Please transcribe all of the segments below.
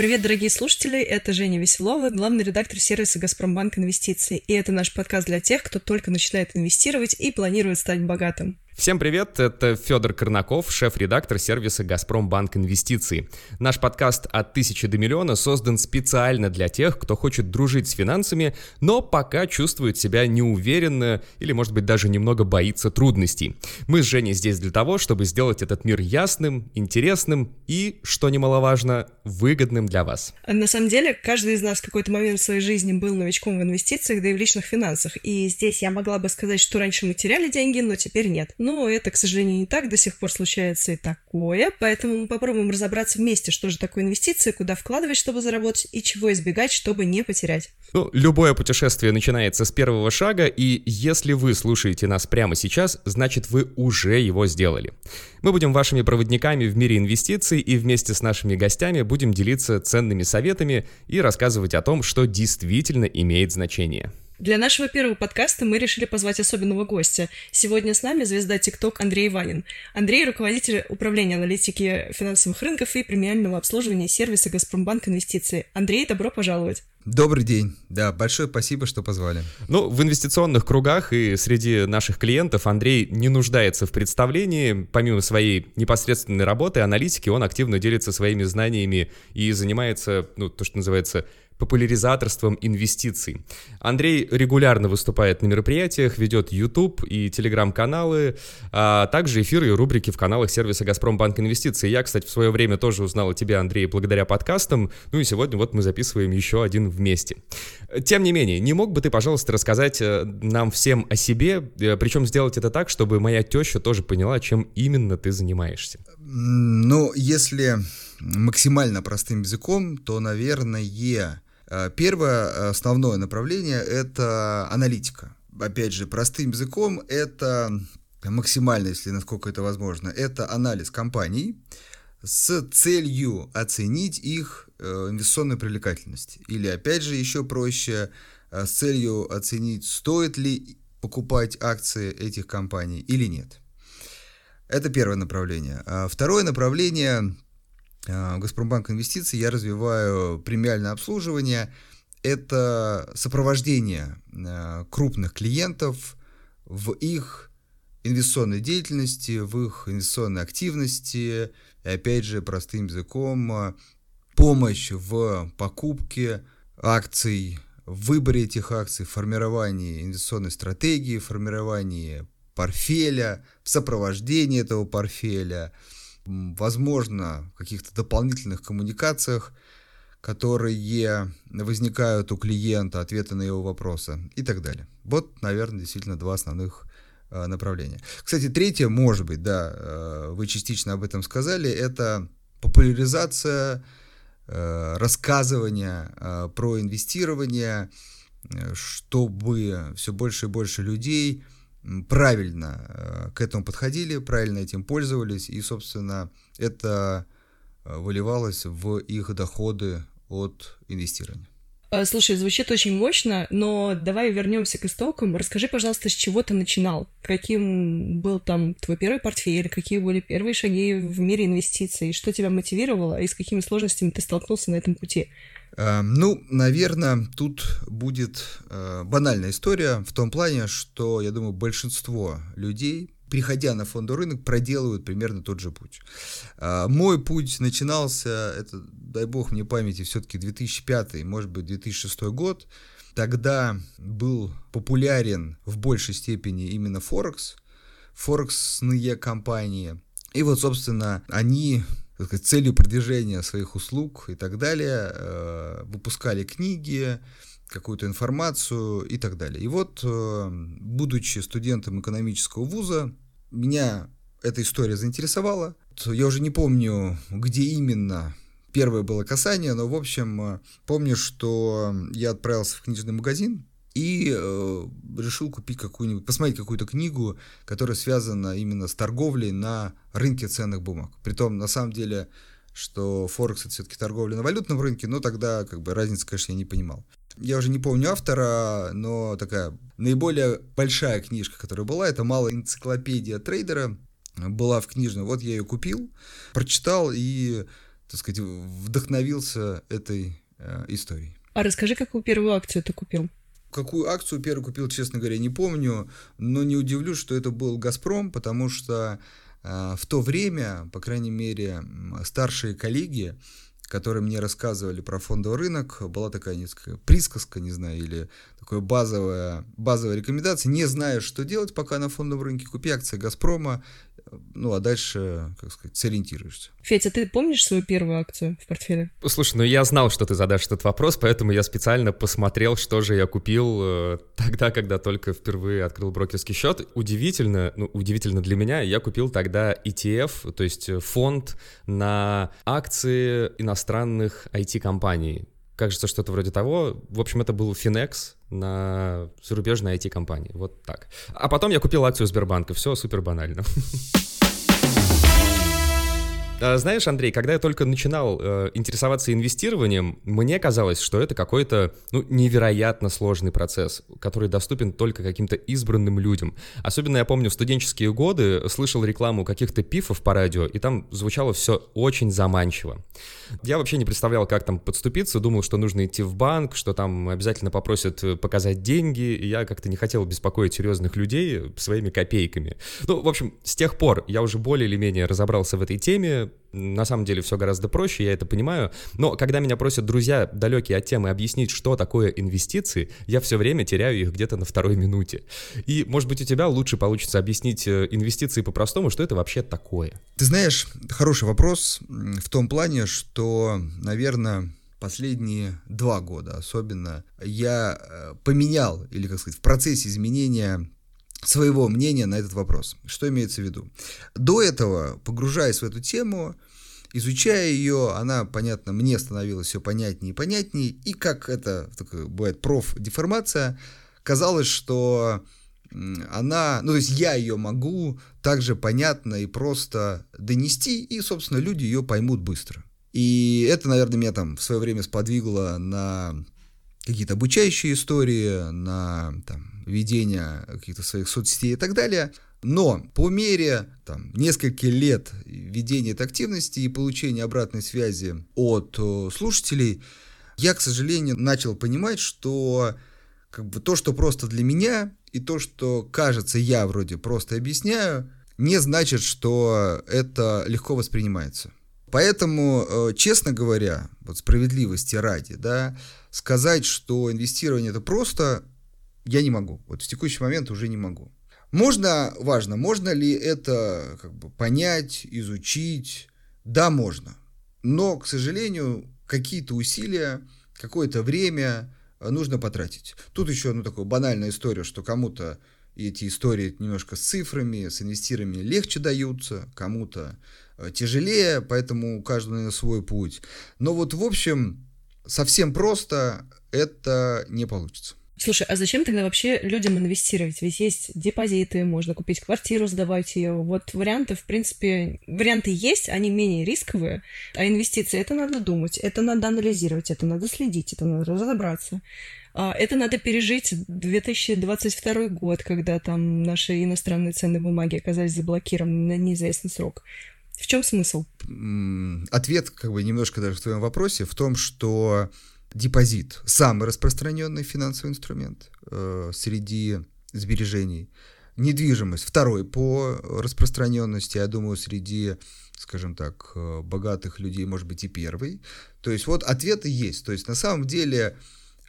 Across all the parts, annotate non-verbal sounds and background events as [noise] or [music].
Привет, дорогие слушатели, это Женя Веселова, главный редактор сервиса «Газпромбанк Инвестиции». И это наш подкаст для тех, кто только начинает инвестировать и планирует стать богатым. Всем привет, это Федор Корнаков, шеф-редактор сервиса «Газпромбанк Инвестиции». Наш подкаст «От тысячи до миллиона» создан специально для тех, кто хочет дружить с финансами, но пока чувствует себя неуверенно или, может быть, даже немного боится трудностей. Мы с Женей здесь для того, чтобы сделать этот мир ясным, интересным и, что немаловажно, выгодным для вас. На самом деле, каждый из нас в какой-то момент в своей жизни был новичком в инвестициях, да и в личных финансах. И здесь я могла бы сказать, что раньше мы теряли деньги, но теперь нет. Это, к сожалению, не так, до сих пор случается и такое, поэтому мы попробуем разобраться вместе, что же такое инвестиции, куда вкладывать, чтобы заработать, и чего избегать, чтобы не потерять. Ну, любое путешествие начинается с первого шага, и если вы слушаете нас прямо сейчас, значит вы уже его сделали. Мы будем вашими проводниками в мире инвестиций и вместе с нашими гостями будем делиться ценными советами и рассказывать о том, что действительно имеет значение. Для нашего первого подкаста мы решили позвать особенного гостя. Сегодня с нами звезда ТикТок Андрей Ванин. Андрей — руководитель управления аналитики финансовых рынков и премиального обслуживания сервиса «Газпромбанк Инвестиции». Андрей, добро пожаловать! Добрый день. Да, большое спасибо, что позвали. Ну, в инвестиционных кругах и среди наших клиентов Андрей не нуждается в представлении. Помимо своей непосредственной работы, аналитики, он активно делится своими знаниями и занимается, ну, то, что называется, популяризаторством инвестиций. Андрей регулярно выступает на мероприятиях, ведет YouTube и телеграм-каналы, а также эфиры и рубрики в каналах сервиса «Газпромбанк Инвестиции». Я, кстати, в свое время тоже узнал о тебе, Андрей, благодаря подкастам. Ну и сегодня вот мы записываем еще один вместе. Тем не менее, не мог бы ты, пожалуйста, рассказать э, нам всем о себе, э, причем сделать это так, чтобы моя теща тоже поняла, чем именно ты занимаешься? Ну, если максимально простым языком, то, наверное, первое основное направление – это аналитика. Опять же, простым языком это максимально, если насколько это возможно, это анализ компаний с целью оценить их э, инвестиционную привлекательность. Или, опять же, еще проще, э, с целью оценить, стоит ли покупать акции этих компаний или нет. Это первое направление. А второе направление Э, Газпромбанк инвестиций я развиваю премиальное обслуживание. Это сопровождение э, крупных клиентов в их инвестиционной деятельности, в их инвестиционной активности. И опять же, простым языком, э, помощь в покупке акций, в выборе этих акций, в формировании инвестиционной стратегии, в формировании портфеля, в сопровождении этого портфеля – возможно, каких-то дополнительных коммуникациях, которые возникают у клиента, ответы на его вопросы и так далее. Вот, наверное, действительно два основных э, направления. Кстати, третье, может быть, да, э, вы частично об этом сказали, это популяризация, э, рассказывание про инвестирование, чтобы все больше и больше людей правильно э, к этому подходили, правильно этим пользовались, и, собственно, это э, выливалось в их доходы от инвестирования. Э, слушай, звучит очень мощно, но давай вернемся к истокам. Расскажи, пожалуйста, с чего ты начинал? Каким был там твой первый портфель? Какие были первые шаги в мире инвестиций? Что тебя мотивировало и с какими сложностями ты столкнулся на этом пути? Эм, ну, наверное, тут будет э, банальная история в том плане, что, я думаю, большинство людей, приходя на фондовый рынок, проделывают примерно тот же путь. Э, мой путь начинался, это, дай бог мне памяти, все-таки 2005, может быть, 2006 год. Тогда был популярен в большей степени именно Форекс, форексные компании. И вот, собственно, они сказать, целью продвижения своих услуг и так далее, э, выпускали книги, какую-то информацию и так далее. И вот, э, будучи студентом экономического вуза, меня эта история заинтересовала. Я уже не помню, где именно первое было касание, но, в общем, э, помню, что я отправился в книжный магазин, и э, решил купить какую-нибудь, посмотреть какую-то книгу, которая связана именно с торговлей на рынке ценных бумаг. Притом, на самом деле, что Форекс это все-таки торговля на валютном рынке, но тогда как бы разницы, конечно, я не понимал. Я уже не помню автора, но такая наиболее большая книжка, которая была, это «Малая энциклопедия трейдера», была в книжном. Вот я ее купил, прочитал и так сказать, вдохновился этой э, историей. А расскажи, какую первую акцию ты купил? Какую акцию первую купил, честно говоря, не помню, но не удивлюсь, что это был «Газпром», потому что э, в то время, по крайней мере, старшие коллеги, которые мне рассказывали про фондовый рынок, была такая несколько присказка, не знаю, или такая базовая, базовая рекомендация. Не знаю, что делать пока на фондовом рынке, купи акции «Газпрома», ну, а дальше, как сказать, сориентируешься. Федя, ты помнишь свою первую акцию в портфеле? Слушай, ну я знал, что ты задашь этот вопрос, поэтому я специально посмотрел, что же я купил э, тогда, когда только впервые открыл брокерский счет. Удивительно, ну, удивительно для меня, я купил тогда ETF, то есть фонд на акции иностранных IT-компаний кажется, что-то вроде того. В общем, это был Finex на зарубежной IT-компании. Вот так. А потом я купил акцию Сбербанка. Все супер банально. [laughs] А, знаешь, Андрей, когда я только начинал э, интересоваться инвестированием, мне казалось, что это какой-то ну, невероятно сложный процесс, который доступен только каким-то избранным людям. Особенно я помню в студенческие годы слышал рекламу каких-то пифов по радио, и там звучало все очень заманчиво. Я вообще не представлял, как там подступиться, думал, что нужно идти в банк, что там обязательно попросят э, показать деньги, и я как-то не хотел беспокоить серьезных людей своими копейками. Ну, в общем, с тех пор я уже более или менее разобрался в этой теме, на самом деле все гораздо проще, я это понимаю. Но когда меня просят друзья, далекие от темы, объяснить, что такое инвестиции, я все время теряю их где-то на второй минуте. И, может быть, у тебя лучше получится объяснить э, инвестиции по-простому, что это вообще такое. Ты знаешь, хороший вопрос в том плане, что, наверное, последние два года особенно я э, поменял, или, как сказать, в процессе изменения своего мнения на этот вопрос. Что имеется в виду? До этого, погружаясь в эту тему, изучая ее, она, понятно, мне становилась все понятнее и понятнее, и как это такое, бывает профдеформация, казалось, что она, ну то есть я ее могу также понятно и просто донести, и, собственно, люди ее поймут быстро. И это, наверное, меня там в свое время сподвигло на какие-то обучающие истории, на там, ведения каких-то своих соцсетей и так далее. Но по мере там, нескольких лет ведения этой активности и получения обратной связи от слушателей, я, к сожалению, начал понимать, что как бы то, что просто для меня, и то, что кажется, я вроде просто объясняю, не значит, что это легко воспринимается. Поэтому, э, честно говоря, вот справедливости ради, да, сказать, что инвестирование это просто, я не могу. Вот в текущий момент уже не могу. Можно, важно, можно ли это как бы понять, изучить? Да, можно. Но, к сожалению, какие-то усилия, какое-то время нужно потратить. Тут еще, ну, такая банальная история, что кому-то эти истории немножко с цифрами, с инвестированиями легче даются, кому-то э, тяжелее, поэтому у каждого, свой путь. Но вот, в общем, совсем просто это не получится. Слушай, а зачем тогда вообще людям инвестировать? Ведь есть депозиты, можно купить квартиру, сдавать ее. Вот варианты, в принципе, варианты есть, они менее рисковые, а инвестиции это надо думать, это надо анализировать, это надо следить, это надо разобраться. А, это надо пережить 2022 год, когда там наши иностранные ценные бумаги оказались заблокированы на неизвестный срок. В чем смысл? Ответ, как бы немножко даже в твоем вопросе, в том, что депозит самый распространенный финансовый инструмент э, среди сбережений. Недвижимость второй по распространенности, я думаю, среди, скажем так, э, богатых людей, может быть, и первый. То есть вот ответы есть. То есть на самом деле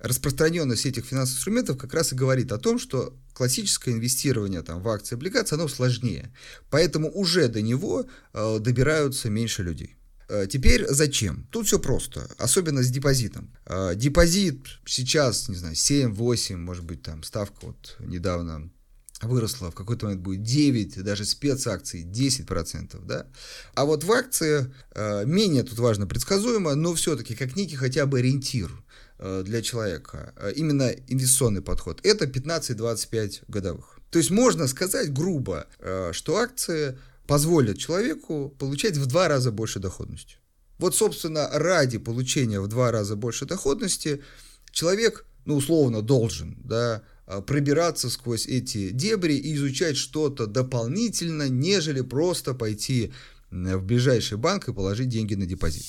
распространенность этих финансовых инструментов как раз и говорит о том, что классическое инвестирование там, в акции облигации, оно сложнее. Поэтому уже до него э, добираются меньше людей. Э, теперь зачем? Тут все просто, особенно с депозитом. Э, депозит сейчас, не знаю, 7-8, может быть, там ставка вот недавно выросла, в какой-то момент будет 9, даже спецакции 10%, да. А вот в акции э, менее тут важно предсказуемо, но все-таки как некий хотя бы ориентир для человека, именно инвестиционный подход, это 15-25 годовых. То есть можно сказать грубо, что акции позволят человеку получать в два раза больше доходности. Вот, собственно, ради получения в два раза больше доходности человек, ну, условно, должен, да, пробираться сквозь эти дебри и изучать что-то дополнительно, нежели просто пойти в ближайший банк и положить деньги на депозит.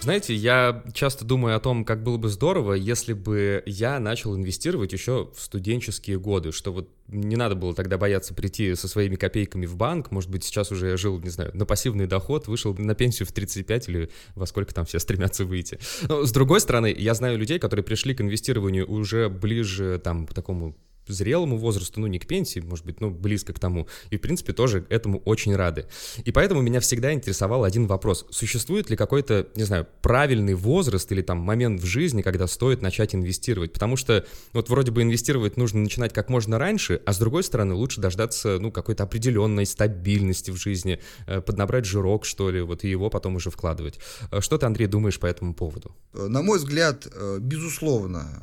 Знаете, я часто думаю о том, как было бы здорово, если бы я начал инвестировать еще в студенческие годы, что вот не надо было тогда бояться прийти со своими копейками в банк, может быть, сейчас уже я жил, не знаю, на пассивный доход, вышел на пенсию в 35 или во сколько там все стремятся выйти. Но, с другой стороны, я знаю людей, которые пришли к инвестированию уже ближе там к такому зрелому возрасту, ну, не к пенсии, может быть, ну, близко к тому. И, в принципе, тоже этому очень рады. И поэтому меня всегда интересовал один вопрос. Существует ли какой-то, не знаю, правильный возраст или там момент в жизни, когда стоит начать инвестировать? Потому что вот вроде бы инвестировать нужно начинать как можно раньше, а с другой стороны лучше дождаться, ну, какой-то определенной стабильности в жизни, э, поднабрать жирок, что ли, вот и его потом уже вкладывать. Э, что ты, Андрей, думаешь по этому поводу? На мой взгляд, э, безусловно,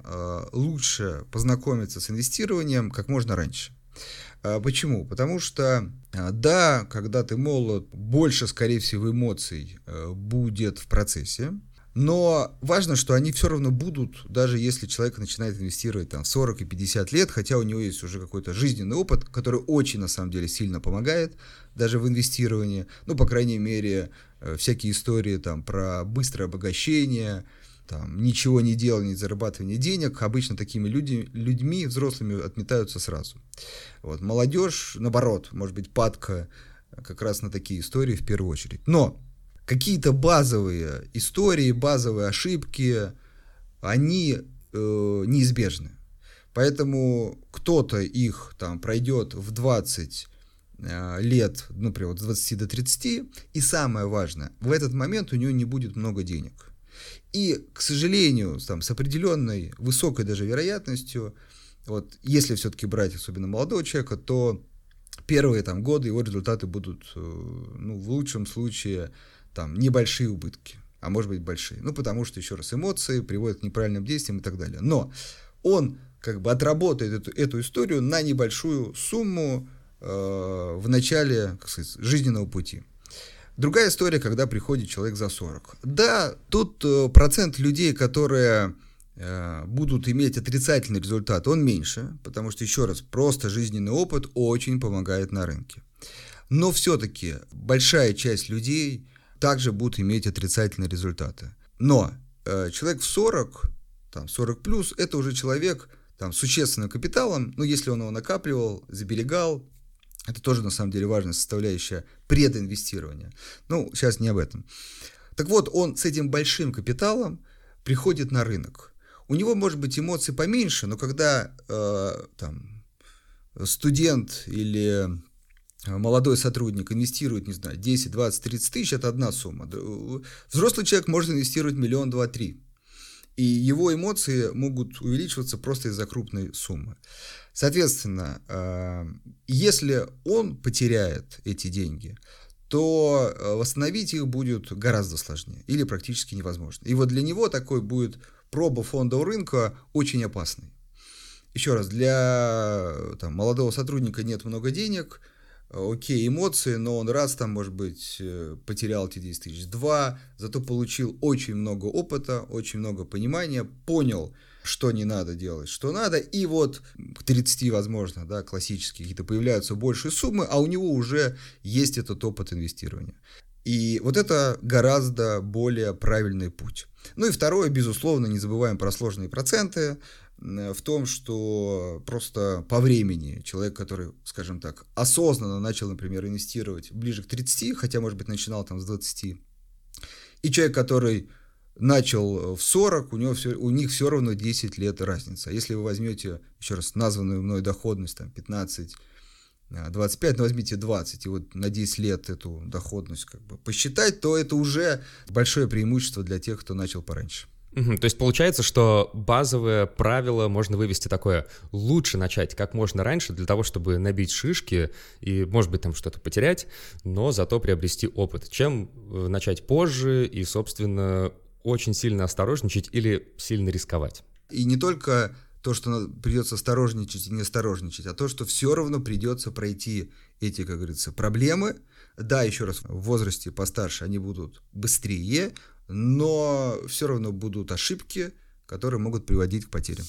лучше познакомиться с инвестированием, инвестированием как можно раньше. А, почему? Потому что, а, да, когда ты молод, больше, скорее всего, эмоций э, будет в процессе, но важно, что они все равно будут, даже если человек начинает инвестировать там, в 40 и 50 лет, хотя у него есть уже какой-то жизненный опыт, который очень, на самом деле, сильно помогает даже в инвестировании. Ну, по крайней мере, э, всякие истории там, про быстрое обогащение, там, ничего не делание, зарабатывание денег, обычно такими люди, людьми взрослыми отметаются сразу. Вот. Молодежь, наоборот, может быть, падка как раз на такие истории в первую очередь. Но какие-то базовые истории, базовые ошибки, они э, неизбежны. Поэтому кто-то их там пройдет в 20 э, лет, например, от 20 до 30, и самое важное, в этот момент у него не будет много денег. И, к сожалению, там, с определенной высокой даже вероятностью, вот, если все-таки брать особенно молодого человека, то первые там, годы его результаты будут, э, ну, в лучшем случае, там, небольшие убытки, а может быть большие. Ну, потому что, еще раз, эмоции приводят к неправильным действиям и так далее. Но он как бы отработает эту, эту историю на небольшую сумму э, в начале, как сказать, жизненного пути. Другая история, когда приходит человек за 40. Да, тут э, процент людей, которые э, будут иметь отрицательный результат, он меньше, потому что, еще раз, просто жизненный опыт очень помогает на рынке. Но все-таки большая часть людей также будут иметь отрицательные результаты. Но э, человек в 40, там 40 плюс, это уже человек там, с существенным капиталом, ну, если он его накапливал, заберегал, это тоже, на самом деле, важная составляющая прединвестирования. Ну, сейчас не об этом. Так вот, он с этим большим капиталом приходит на рынок. У него, может быть, эмоции поменьше, но когда э, там, студент или молодой сотрудник инвестирует, не знаю, 10, 20, 30 тысяч, это одна сумма. Взрослый человек может инвестировать миллион, два, три. И его эмоции могут увеличиваться просто из-за крупной суммы. Соответственно, э, если он потеряет эти деньги, то э, восстановить их будет гораздо сложнее или практически невозможно. И вот для него такой будет проба фондового рынка очень опасный. Еще раз, для там, молодого сотрудника нет много денег, окей, эмоции, но он раз там, может быть, э, потерял эти 10 тысяч, два, зато получил очень много опыта, очень много понимания, понял, что не надо делать, что надо, и вот к 30, возможно, да, классические какие-то появляются большие суммы, а у него уже есть этот опыт инвестирования. И вот это гораздо более правильный путь. Ну и второе, безусловно, не забываем про сложные проценты, в том, что просто по времени человек, который, скажем так, осознанно начал, например, инвестировать ближе к 30, хотя, может быть, начинал там с 20, и человек, который начал в 40, у, него все, у них все равно 10 лет разница. Если вы возьмете, еще раз, названную мной доходность, там, 15, 25, ну возьмите 20, и вот на 10 лет эту доходность как бы посчитать, то это уже большое преимущество для тех, кто начал пораньше. Угу, то есть получается, что базовое правило можно вывести такое. Лучше начать как можно раньше для того, чтобы набить шишки и, может быть, там что-то потерять, но зато приобрести опыт, чем э, начать позже и, собственно, очень сильно осторожничать или сильно рисковать. И не только то, что придется осторожничать и не осторожничать, а то, что все равно придется пройти эти, как говорится, проблемы. Да, еще раз, в возрасте постарше они будут быстрее, но все равно будут ошибки, которые могут приводить к потерям.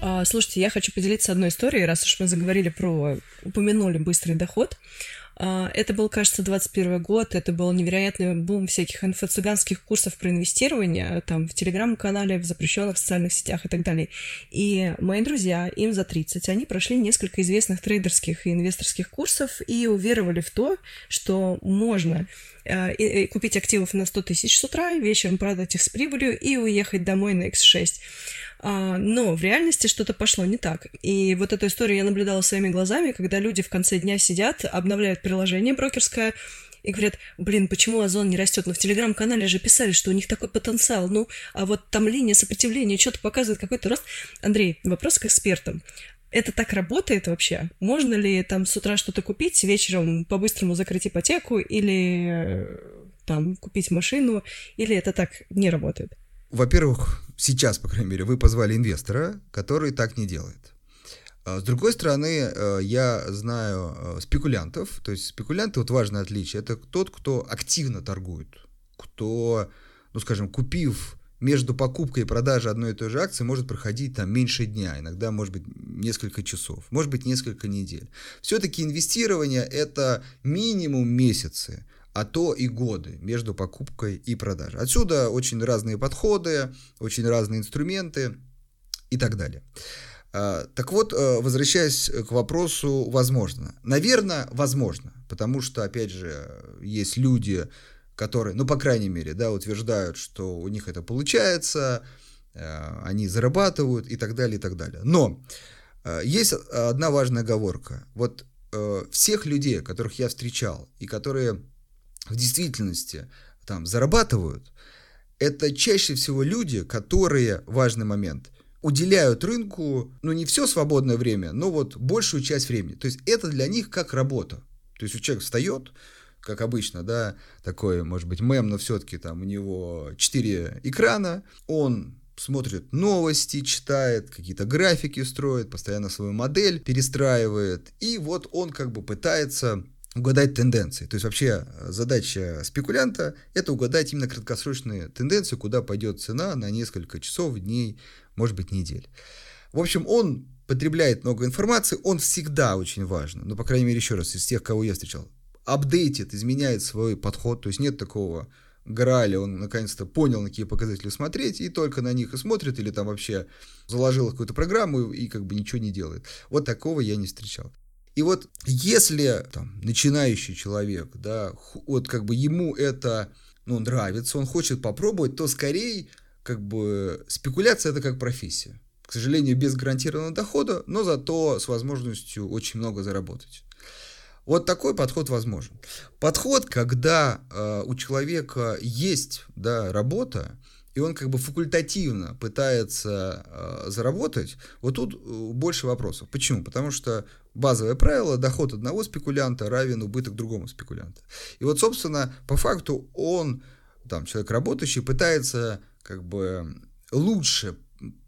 А, слушайте, я хочу поделиться одной историей, раз уж мы заговорили про, упомянули быстрый доход. А, это был, кажется, 21 год, это был невероятный бум всяких инфо-цыганских курсов про инвестирование, там, в телеграм-канале, в запрещенных социальных сетях и так далее. И мои друзья, им за 30, они прошли несколько известных трейдерских и инвесторских курсов и уверовали в то, что можно э, купить активов на 100 тысяч с утра, вечером продать их с прибылью и уехать домой на X6. А, но в реальности что-то пошло не так. И вот эту историю я наблюдала своими глазами, когда люди в конце дня сидят, обновляют приложение брокерское, и говорят, блин, почему Озон не растет? Но в телеграм-канале же писали, что у них такой потенциал. Ну, а вот там линия сопротивления что-то показывает какой-то рост. Андрей, вопрос к экспертам. Это так работает вообще? Можно ли там с утра что-то купить, вечером по-быстрому закрыть ипотеку или э, там купить машину, или это так не работает? Во-первых, сейчас, по крайней мере, вы позвали инвестора, который так не делает. А, с другой стороны, э, я знаю э, спекулянтов, то есть спекулянты, вот важное отличие, это тот, кто активно торгует, кто, ну скажем, купив между покупкой и продажей одной и той же акции может проходить там меньше дня, иногда может быть несколько часов, может быть несколько недель. Все-таки инвестирование это минимум месяцы а то и годы между покупкой и продажей. Отсюда очень разные подходы, очень разные инструменты и так далее. А, так вот, э, возвращаясь к вопросу «возможно». Наверное, возможно, потому что, опять же, есть люди, которые, ну, по крайней мере, да, утверждают, что у них это получается, э, они зарабатывают и так далее, и так далее. Но э, есть одна важная оговорка. Вот всех людей, которых я встречал и которые в действительности там зарабатывают, это чаще всего люди, которые, важный момент, уделяют рынку, ну, не все свободное время, но вот большую часть времени. То есть это для них как работа. То есть у человека встает, как обычно, да, такой, может быть, мем, но все-таки там у него четыре экрана, он смотрит новости, читает, какие-то графики строит, постоянно свою модель перестраивает, и вот он как бы пытается угадать тенденции. То есть вообще э, задача спекулянта – это угадать именно краткосрочные тенденции, куда пойдет цена на несколько часов, дней, может быть, недель. В общем, он потребляет много информации, он всегда очень важен. Ну, по крайней мере, еще раз, из тех, кого я встречал. Апдейтит, изменяет свой подход, то есть нет такого Граля, он наконец-то понял, на какие показатели смотреть, и только на них и смотрит, или там вообще заложил какую-то программу и как бы ничего не делает. Вот такого я не встречал. И вот если там, начинающий человек, да, вот как бы ему это ну, нравится, он хочет попробовать, то скорее как бы спекуляция это как профессия. К сожалению, без гарантированного дохода, но зато с возможностью очень много заработать. Вот такой подход возможен. Подход, когда э, у человека есть да, работа, и он как бы факультативно пытается э, заработать, вот тут э, больше вопросов. Почему? Потому что базовое правило, доход одного спекулянта равен убыток другому спекулянта. И вот, собственно, по факту он, там, человек работающий, пытается как бы лучше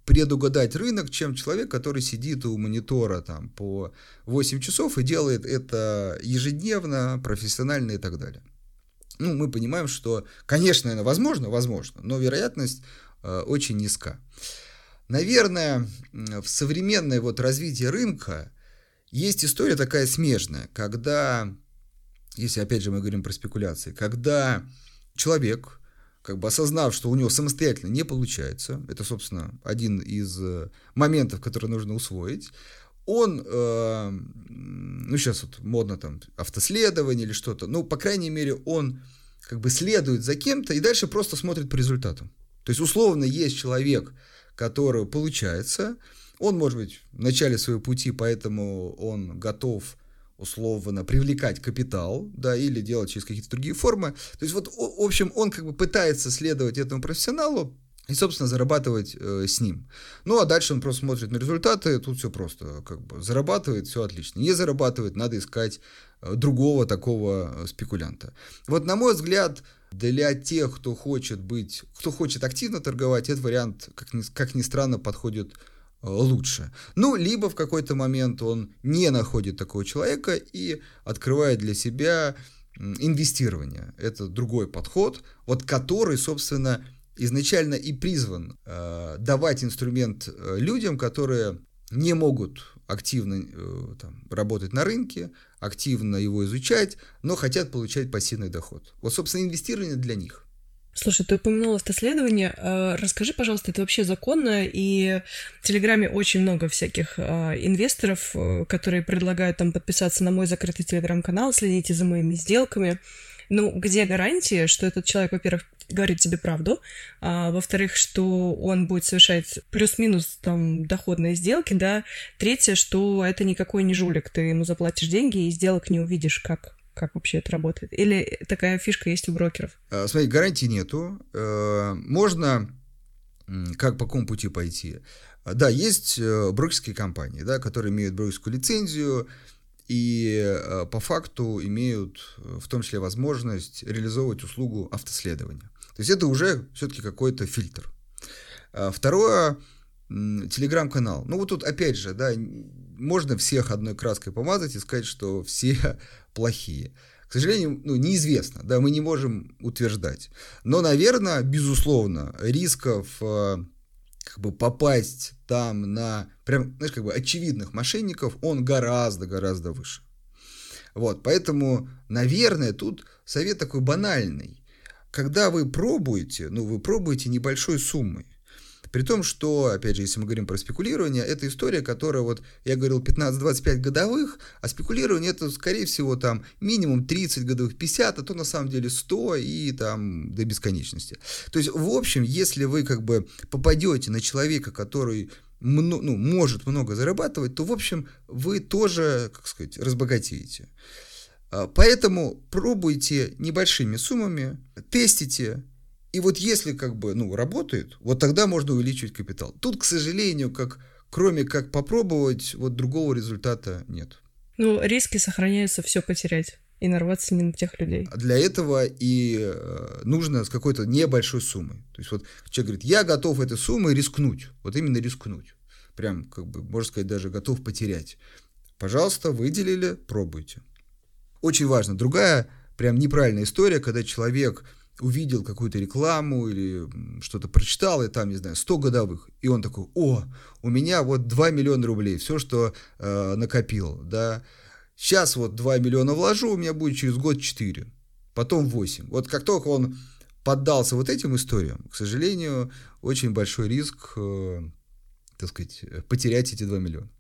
предугадать рынок, чем человек, который сидит у монитора там по 8 часов и делает это ежедневно, профессионально и так далее ну, мы понимаем, что, конечно, это возможно, возможно, но вероятность э, очень низка. Наверное, в современное вот развитие рынка есть история такая смежная, когда, если опять же мы говорим про спекуляции, когда человек, как бы осознав, что у него самостоятельно не получается, это, собственно, один из э, моментов, которые нужно усвоить, он, э, ну сейчас вот модно там автоследование или что-то, ну, по крайней мере, он как бы следует за кем-то и дальше просто смотрит по результатам. То есть, условно, есть человек, который получается, он, может быть, в начале своего пути, поэтому он готов условно привлекать капитал, да, или делать через какие-то другие формы. То есть вот, в общем, он как бы пытается следовать этому профессионалу, и, собственно, зарабатывать э, с ним. Ну, а дальше он просто смотрит на результаты, тут все просто, как бы, зарабатывает, все отлично. Не зарабатывает, надо искать э, другого такого э, спекулянта. Вот, на мой взгляд, для тех, кто хочет быть, кто хочет активно торговать, этот вариант, как ни, как ни странно, подходит лучше. Ну, либо в какой-то момент он не находит такого человека и открывает для себя инвестирование. Это другой подход, вот который, собственно, изначально и призван э, давать инструмент э, людям, которые не могут активно э, там, работать на рынке, активно его изучать, но хотят получать пассивный доход. Вот, собственно, инвестирование для них. Слушай, ты упомянула автоследование. А, расскажи, пожалуйста, это вообще законно? И в Телеграме очень много всяких а, инвесторов, э, которые предлагают там подписаться на мой закрытый Телеграм-канал, следите за моими сделками. Ну, где гарантия, что этот человек, во-первых, говорит тебе правду, а, во-вторых, что он будет совершать плюс-минус там доходные сделки, да, третье, что это никакой не жулик, ты ему заплатишь деньги и сделок не увидишь, как как вообще это работает? Или такая фишка есть у брокеров? А, смотри, гарантии нету. Э, можно как по какому пути пойти? Да, есть э, брокерские компании, да, которые имеют брокерскую лицензию, и э, по факту имеют в том числе возможность реализовывать услугу автоследования. То есть это уже все-таки какой-то фильтр. Второе, телеграм-канал. Ну вот тут опять же, да, можно всех одной краской помазать и сказать, что все [laughs] плохие. К сожалению, ну, неизвестно, да, мы не можем утверждать. Но, наверное, безусловно, рисков э, как бы попасть там на прям, знаешь, как бы очевидных мошенников, он гораздо-гораздо выше. Вот, поэтому, наверное, тут совет такой банальный. Когда вы пробуете, ну, вы пробуете небольшой суммой. При том, что, опять же, если мы говорим про спекулирование, это история, которая, вот, я говорил, 15-25 годовых, а спекулирование это, скорее всего, там, минимум 30 годовых, 50, а то на самом деле 100 и там до бесконечности. То есть, в общем, если вы как бы попадете на человека, который ну, может много зарабатывать, то, в общем, вы тоже, как сказать, разбогатеете. А, поэтому пробуйте небольшими суммами, тестите, и вот если как бы, ну, работает, вот тогда можно увеличивать капитал. Тут, к сожалению, как, кроме как попробовать, вот другого результата нет. Ну, риски сохраняются все потерять и нарваться не на тех людей. Для этого и э, нужно с какой-то небольшой суммой. То есть вот человек говорит, я готов этой суммой рискнуть, вот именно рискнуть. Прям, как бы, можно сказать, даже готов потерять. Пожалуйста, выделили, пробуйте. Очень важно. Другая прям неправильная история, когда человек увидел какую-то рекламу или что-то прочитал, и там, не знаю, 100 годовых, и он такой, о, у меня вот 2 миллиона рублей, все, что э, накопил, да, сейчас вот 2 миллиона вложу, у меня будет через год 4, потом 8. Вот как только он поддался вот этим историям, к сожалению, очень большой риск, э, так сказать, потерять эти 2 миллиона.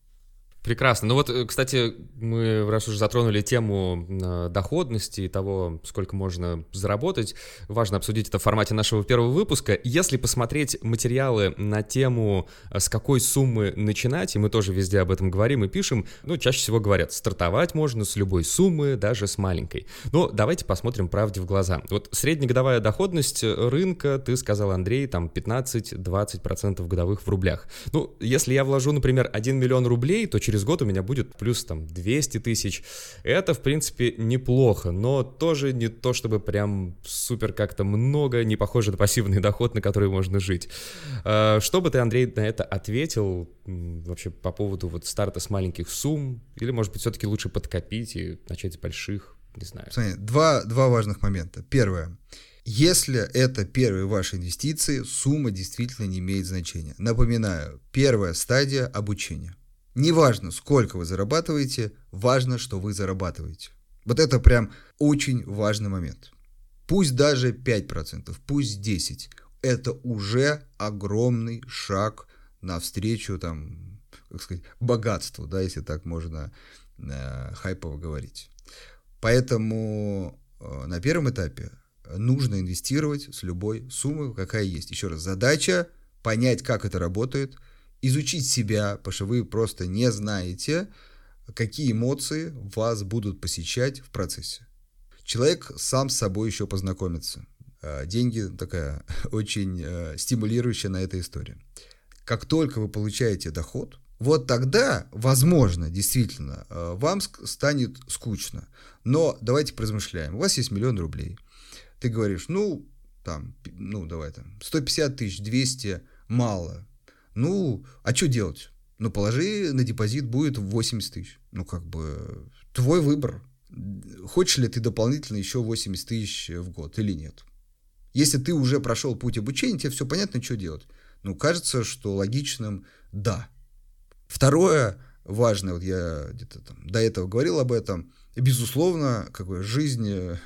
Прекрасно. Ну вот, э, кстати, мы раз уже затронули тему э, доходности и того, сколько можно заработать, важно обсудить это в формате нашего первого выпуска. Если посмотреть материалы на тему, э, с какой суммы начинать, и мы тоже везде об этом говорим и пишем, ну, чаще всего говорят, стартовать можно с любой суммы, даже с маленькой. Но давайте посмотрим правде в глаза. Вот среднегодовая доходность рынка, ты сказал, Андрей, там 15-20% годовых в рублях. Ну, если я вложу, например, 1 миллион рублей, то через год у меня будет плюс там 200 тысяч. Это, в принципе, неплохо, но тоже не то, чтобы прям супер как-то много, не похоже на пассивный [laughs] доход, на который можно жить. А, что бы ты, Андрей, на это ответил вообще по поводу вот старта с маленьких сумм? Или, может быть, все-таки лучше подкопить и начать с больших? Не знаю. Смотри, два, два важных момента. Первое. Если это первые ваши инвестиции, сумма действительно не имеет значения. Напоминаю, первая стадия обучения. Неважно, сколько вы зарабатываете, важно, что вы зарабатываете. Вот это прям очень важный момент. Пусть даже 5%, пусть 10%. Это уже огромный шаг навстречу там, как сказать, богатству, да, если так можно э, хайпово говорить. Поэтому э, на первом этапе нужно инвестировать с любой суммы, какая есть. Еще раз, задача понять, как это работает – изучить себя, потому что вы просто не знаете, какие эмоции вас будут посещать в процессе. Человек сам с собой еще познакомится. А, деньги такая [laughs] очень э, стимулирующая на этой истории. Как только вы получаете доход, вот тогда, возможно, действительно, э, вам станет скучно. Но давайте поразмышляем. У вас есть миллион рублей. Ты говоришь, ну, там, ну, давай там, 150 тысяч, 200, мало. Ну, а что делать? Ну, положи на депозит, будет 80 тысяч. Ну, как бы, твой выбор. Хочешь ли ты дополнительно еще 80 тысяч в год или нет? Если ты уже прошел путь обучения, тебе все понятно, что делать. Ну, кажется, что логичным «да». Второе важное, вот я где-то там до этого говорил об этом, безусловно, как бы жизнь [laughs]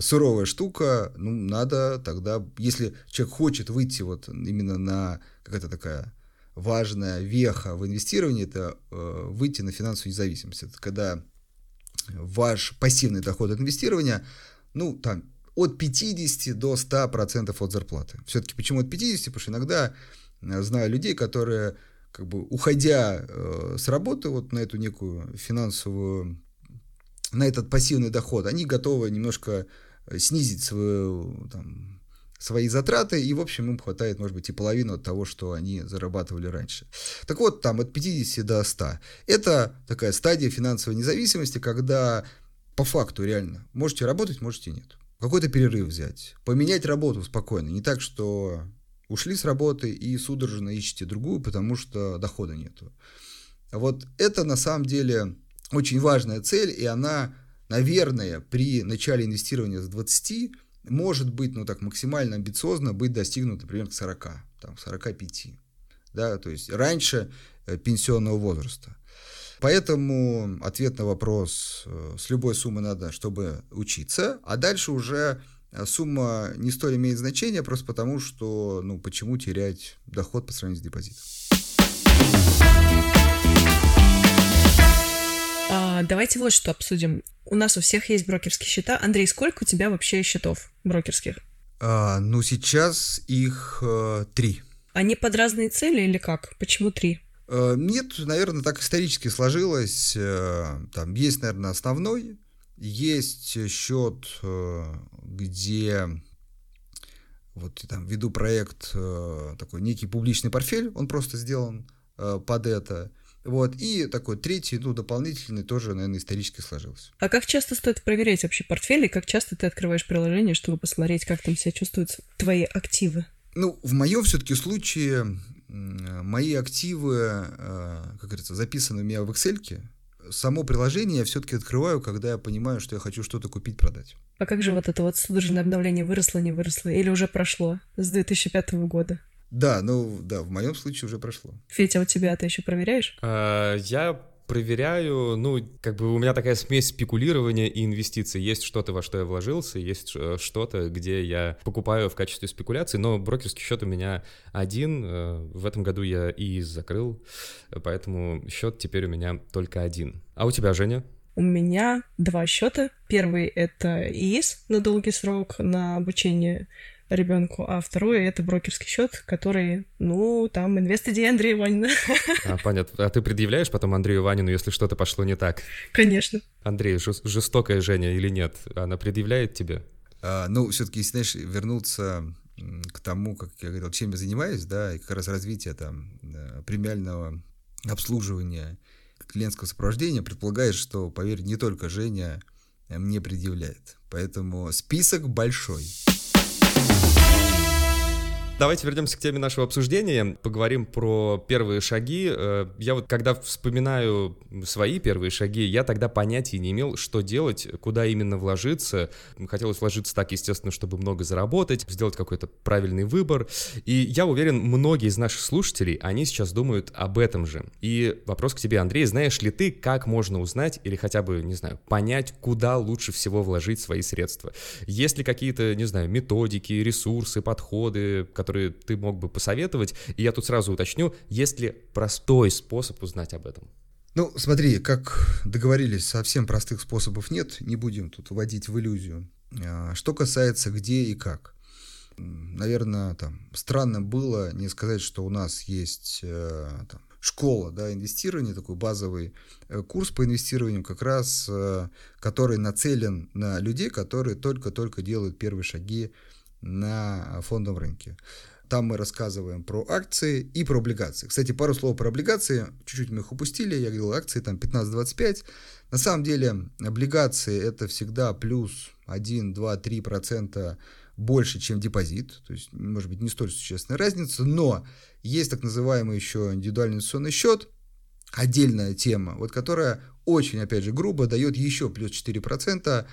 суровая штука, ну, надо тогда, если человек хочет выйти вот именно на какая-то такая важная веха в инвестировании, это э, выйти на финансовую независимость. Это когда ваш пассивный доход от инвестирования, ну, там, от 50 до 100% от зарплаты. Все-таки почему от 50? Потому что иногда э, знаю людей, которые, как бы, уходя э, с работы вот на эту некую финансовую, на этот пассивный доход, они готовы немножко э, снизить свою там, свои затраты, и, в общем, им хватает, может быть, и половину от того, что они зарабатывали раньше. Так вот, там от 50 до 100. Это такая стадия финансовой независимости, когда по факту реально можете работать, можете нет. Какой-то перерыв взять, поменять работу спокойно. Не так, что ушли с работы и судорожно ищете другую, потому что дохода нету. Вот это на самом деле очень важная цель, и она, наверное, при начале инвестирования с 20 может быть, ну так максимально амбициозно быть достигнут, например, к 40, там, 45, да, то есть раньше э, пенсионного возраста. Поэтому ответ на вопрос э, с любой суммы надо, чтобы учиться, а дальше уже э, сумма не столь имеет значение, просто потому что, ну, почему терять доход по сравнению с депозитом. А, давайте вот что обсудим. У нас у всех есть брокерские счета. Андрей, сколько у тебя вообще счетов брокерских? А, ну, сейчас их э, три. Они под разные цели или как? Почему три? Э, нет, наверное, так исторически сложилось. Э, там есть, наверное, основной. Есть счет, э, где вот там веду проект э, такой некий публичный портфель, он просто сделан э, под это. Вот, и такой третий, ну, дополнительный тоже, наверное, исторически сложился. А как часто стоит проверять вообще портфель, и как часто ты открываешь приложение, чтобы посмотреть, как там себя чувствуют твои активы? Ну, в моем все-таки случае мои активы, э, как говорится, записаны у меня в Excel. Само приложение я все-таки открываю, когда я понимаю, что я хочу что-то купить, продать. А как же вот это вот судорожное обновление выросло, не выросло? Или уже прошло с 2005 года? Да, ну да, в моем случае уже прошло. Федя, а у тебя ты еще проверяешь? А, я проверяю, ну, как бы у меня такая смесь спекулирования и инвестиций. Есть что-то, во что я вложился, есть что-то, где я покупаю в качестве спекуляции, но брокерский счет у меня один. Э, в этом году я и закрыл, поэтому счет теперь у меня только один. А у тебя, Женя? У меня два счета. Первый это ИИС на долгий срок на обучение ребенку, а второе это брокерский счет, который, ну, там инвест Андрея Ванина. А, понятно. А ты предъявляешь потом Андрею Ванину, если что-то пошло не так? Конечно. Андрей, жестокая Женя или нет? Она предъявляет тебе? А, ну, все-таки, если, знаешь, вернуться к тому, как я говорил, чем я занимаюсь, да, и как раз развитие там премиального обслуживания клиентского сопровождения предполагает, что, поверь, не только Женя мне предъявляет. Поэтому список большой. Давайте вернемся к теме нашего обсуждения, поговорим про первые шаги. Э, я вот когда вспоминаю свои первые шаги, я тогда понятия не имел, что делать, куда именно вложиться. Хотелось вложиться так, естественно, чтобы много заработать, сделать какой-то правильный выбор. И я уверен, многие из наших слушателей, они сейчас думают об этом же. И вопрос к тебе, Андрей, знаешь ли ты, как можно узнать или хотя бы, не знаю, понять, куда лучше всего вложить свои средства? Есть ли какие-то, не знаю, методики, ресурсы, подходы, которые которые ты мог бы посоветовать? И я тут сразу уточню, есть ли простой способ узнать об этом? Ну, смотри, как договорились, совсем простых способов нет, не будем тут вводить в иллюзию. А, что касается где и как. Наверное, там странно было не сказать, что у нас есть э, там, школа да, инвестирования, такой базовый э, курс по инвестированию, как раз э, который нацелен на людей, которые только-только делают первые шаги на фондовом рынке. Там мы рассказываем про акции и про облигации. Кстати, пару слов про облигации. Чуть-чуть мы их упустили. Я говорил, акции там 15-25. На самом деле, облигации это всегда плюс 1, 2, 3 процента больше, чем депозит. То есть, может быть, не столь существенная разница. Но есть так называемый еще индивидуальный инвестиционный счет. Отдельная тема, вот которая очень, опять же, грубо дает еще плюс 4%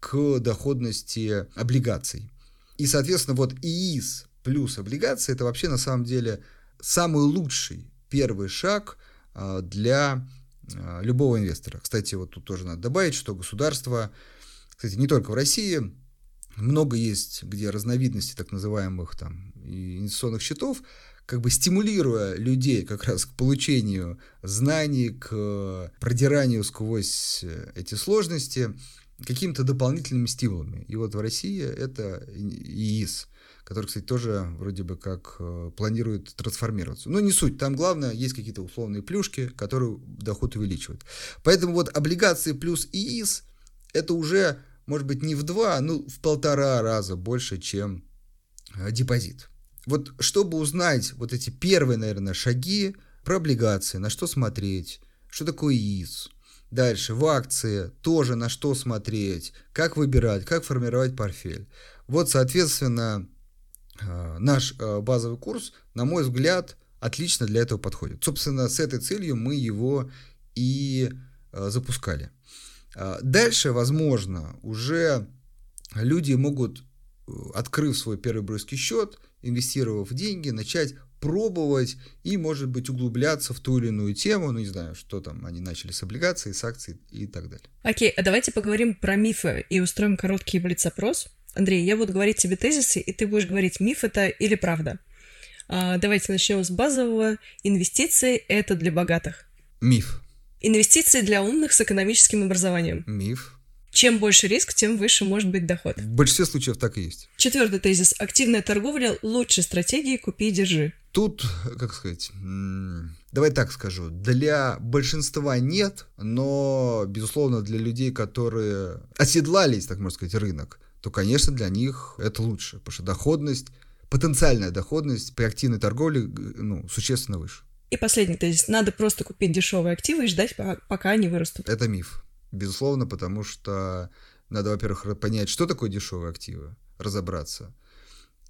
к доходности облигаций. И, соответственно, вот ИИС плюс облигации – это вообще на самом деле самый лучший первый шаг а, для а, любого инвестора. Кстати, вот тут тоже надо добавить, что государство, кстати, не только в России, много есть, где разновидности так называемых там инвестиционных счетов, как бы стимулируя людей как раз к получению знаний, к продиранию сквозь эти сложности какими-то дополнительными стимулами. И вот в России это ИИС, который, кстати, тоже вроде бы как э, планирует трансформироваться. Но не суть, там главное, есть какие-то условные плюшки, которые доход увеличивают. Поэтому вот облигации плюс ИИС это уже, может быть, не в два, ну в полтора раза больше, чем э, депозит вот чтобы узнать вот эти первые, наверное, шаги про облигации, на что смотреть, что такое ИИС, дальше в акции тоже на что смотреть, как выбирать, как формировать портфель. Вот, соответственно, э, наш э, базовый курс, на мой взгляд, отлично для этого подходит. Собственно, с этой целью мы его и э, запускали. Дальше, возможно, уже люди могут, открыв свой первый бройский счет, инвестировав деньги, начать пробовать и, может быть, углубляться в ту или иную тему, ну, не знаю, что там они начали с облигаций, с акций и так далее. Окей, а давайте поговорим про мифы и устроим короткий блиц-опрос. Андрей, я буду говорить тебе тезисы, и ты будешь говорить, миф это или правда. А, давайте начнем с базового. Инвестиции — это для богатых. Миф. Инвестиции для умных с экономическим образованием. Миф. Чем больше риск, тем выше может быть доход. В большинстве случаев так и есть. Четвертый тезис. Активная торговля – лучшей стратегии «купи и держи». Тут, как сказать, давай так скажу, для большинства нет, но, безусловно, для людей, которые оседлались, так можно сказать, рынок, то, конечно, для них это лучше, потому что доходность, потенциальная доходность при активной торговле ну, существенно выше. И последний тезис. Надо просто купить дешевые активы и ждать, пока они вырастут. Это миф. Безусловно, потому что надо, во-первых, понять, что такое дешевые активы, разобраться.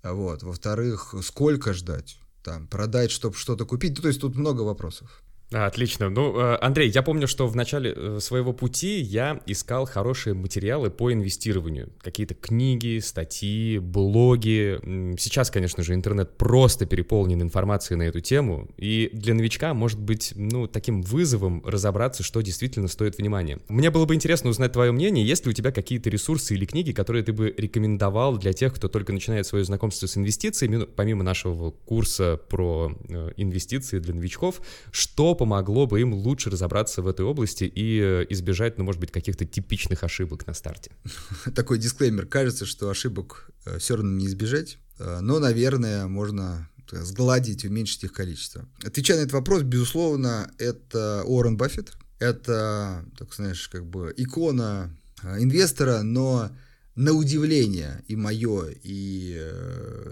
Вот. Во-вторых, сколько ждать, там, продать, чтобы что-то купить. Ну, то есть тут много вопросов. Отлично. Ну, э, Андрей, я помню, что в начале э, своего пути я искал хорошие материалы по инвестированию. Какие-то книги, статьи, блоги. Сейчас, конечно же, интернет просто переполнен информацией на эту тему. И для новичка может быть, ну, таким вызовом разобраться, что действительно стоит внимания. Мне было бы интересно узнать твое мнение, есть ли у тебя какие-то ресурсы или книги, которые ты бы рекомендовал для тех, кто только начинает свое знакомство с инвестициями, ну, помимо нашего курса про э, инвестиции для новичков, что помогло бы им лучше разобраться в этой области и э, избежать, ну, может быть, каких-то типичных ошибок на старте? [laughs] Такой дисклеймер. Кажется, что ошибок э, все равно не избежать, э, но, наверное, можно сгладить, уменьшить их количество. Отвечая на этот вопрос, безусловно, это Уоррен Баффет. Это, так знаешь, как бы икона инвестора, но на удивление и мое, и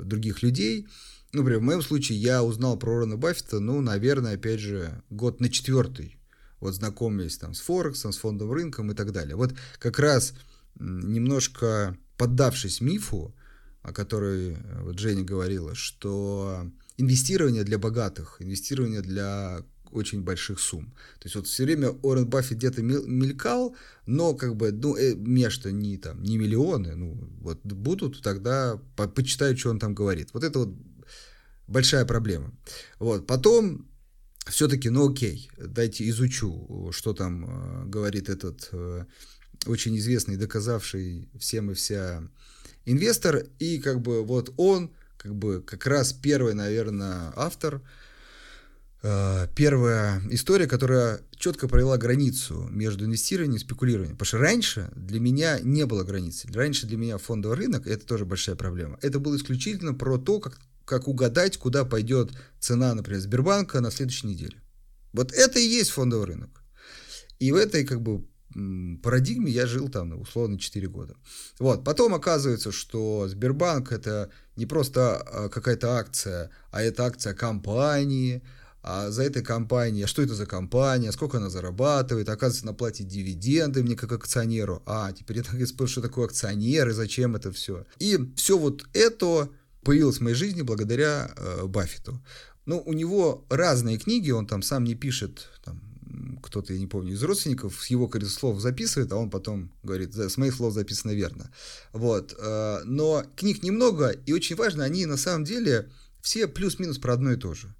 других людей – ну, например, в моем случае я узнал про Рона Баффета, ну, наверное, опять же, год на четвертый. Вот знакомились там с Форексом, с фондовым рынком и так далее. Вот как раз немножко поддавшись мифу, о которой э, вот Женя говорила, что инвестирование для богатых, инвестирование для очень больших сумм. То есть вот все время Уоррен Баффет где-то мелькал, но как бы, ну, э, мне что, не там, не миллионы, ну, вот будут, тогда по почитаю, что он там говорит. Вот это вот большая проблема. Вот. Потом все-таки, ну окей, дайте изучу, что там э, говорит этот э, очень известный, доказавший всем и вся инвестор, и как бы вот он, как бы как раз первый, наверное, автор, э, первая история, которая четко провела границу между инвестированием и спекулированием. Потому что раньше для меня не было границы. Раньше для меня фондовый рынок, это тоже большая проблема, это было исключительно про то, как как угадать, куда пойдет цена, например, Сбербанка на следующей неделе. Вот это и есть фондовый рынок. И в этой как бы парадигме я жил там ну, условно 4 года. Вот. Потом оказывается, что Сбербанк это не просто а, какая-то акция, а это акция компании, а за этой компанией, а что это за компания, сколько она зарабатывает, оказывается, она платит дивиденды мне как акционеру, а теперь я спрашиваю, что такое акционер и зачем это все. И все вот это появилась в моей жизни благодаря э, Баффету. Ну, у него разные книги, он там сам не пишет там, кто-то, я не помню, из родственников с его слов записывает, а он потом говорит, да, с моих слов записано верно. Вот. Э, но книг немного, и очень важно, они на самом деле все плюс-минус про одно и то же.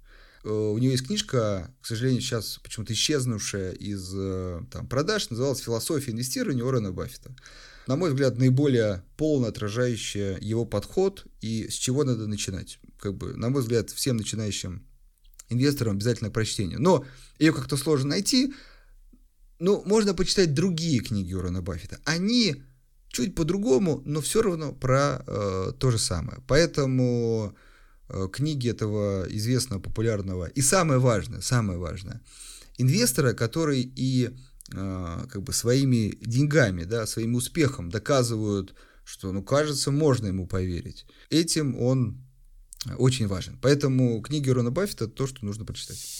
Э, у него есть книжка, к сожалению, сейчас почему-то исчезнувшая из э, там, продаж, называлась «Философия инвестирования Уоррена Баффета». На мой взгляд, наиболее полно отражающая его подход и с чего надо начинать. Как бы, на мой взгляд, всем начинающим инвесторам обязательно прочтение. Но ее как-то сложно найти. Ну, можно почитать другие книги Уоррена Баффета. Они чуть по-другому, но все равно про э, то же самое. Поэтому книги этого известного, популярного и самое важное, самое важное, инвестора, который и э, как бы своими деньгами, да, своим успехом доказывают, что, ну, кажется, можно ему поверить. Этим он очень важен. Поэтому книги Рона Баффета то, что нужно прочитать.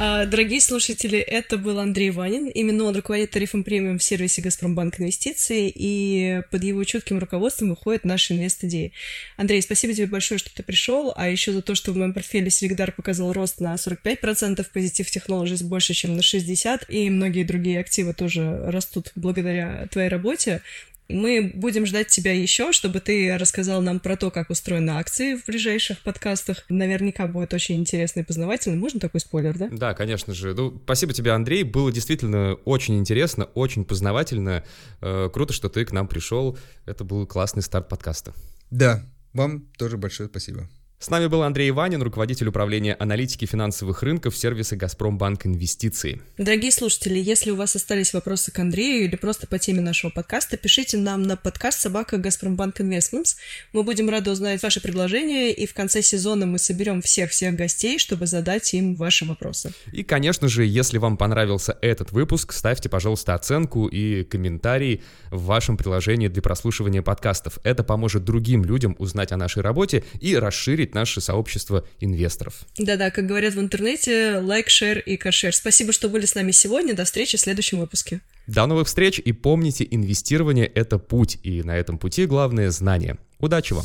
А, дорогие слушатели, это был Андрей Ванин. Именно он руководит тарифом премиум в сервисе «Газпромбанк Инвестиции», и под его чутким руководством выходит наш инвест-идеи. Андрей, спасибо тебе большое, что ты пришел, а еще за то, что в моем портфеле Селегдар показал рост на 45%, позитив Technologies больше, чем на 60%, и многие другие активы тоже растут благодаря твоей работе. Мы будем ждать тебя еще, чтобы ты рассказал нам про то, как устроены акции в ближайших подкастах. Наверняка будет очень интересно и познавательно. Можно такой спойлер, да? Да, конечно же. Ну, спасибо тебе, Андрей. Было действительно очень интересно, очень познавательно. Э, круто, что ты к нам пришел. Это был классный старт подкаста. Да, вам тоже большое спасибо. С нами был Андрей Иванин, руководитель управления аналитики финансовых рынков сервиса «Газпромбанк Инвестиции». Дорогие слушатели, если у вас остались вопросы к Андрею или просто по теме нашего подкаста, пишите нам на подкаст «Собака Газпромбанк Инвестментс». Мы будем рады узнать ваши предложения, и в конце сезона мы соберем всех-всех гостей, чтобы задать им ваши вопросы. И, конечно же, если вам понравился этот выпуск, ставьте, пожалуйста, оценку и комментарий в вашем приложении для прослушивания подкастов. Это поможет другим людям узнать о нашей работе и расширить расширить наше сообщество инвесторов. Да-да, как говорят в интернете, лайк, шер и кашер. Спасибо, что были с нами сегодня. До встречи в следующем выпуске. До новых встреч и помните, инвестирование — это путь, и на этом пути главное — знание. Удачи вам!